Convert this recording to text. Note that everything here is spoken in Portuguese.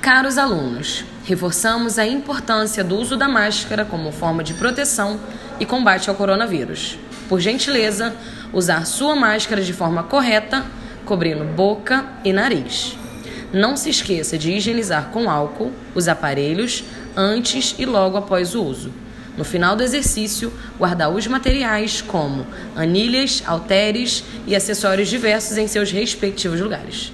Caros alunos, reforçamos a importância do uso da máscara como forma de proteção e combate ao coronavírus. Por gentileza, usar sua máscara de forma correta, cobrindo boca e nariz. Não se esqueça de higienizar com álcool os aparelhos antes e logo após o uso. No final do exercício, guardar os materiais como anilhas, halteres e acessórios diversos em seus respectivos lugares.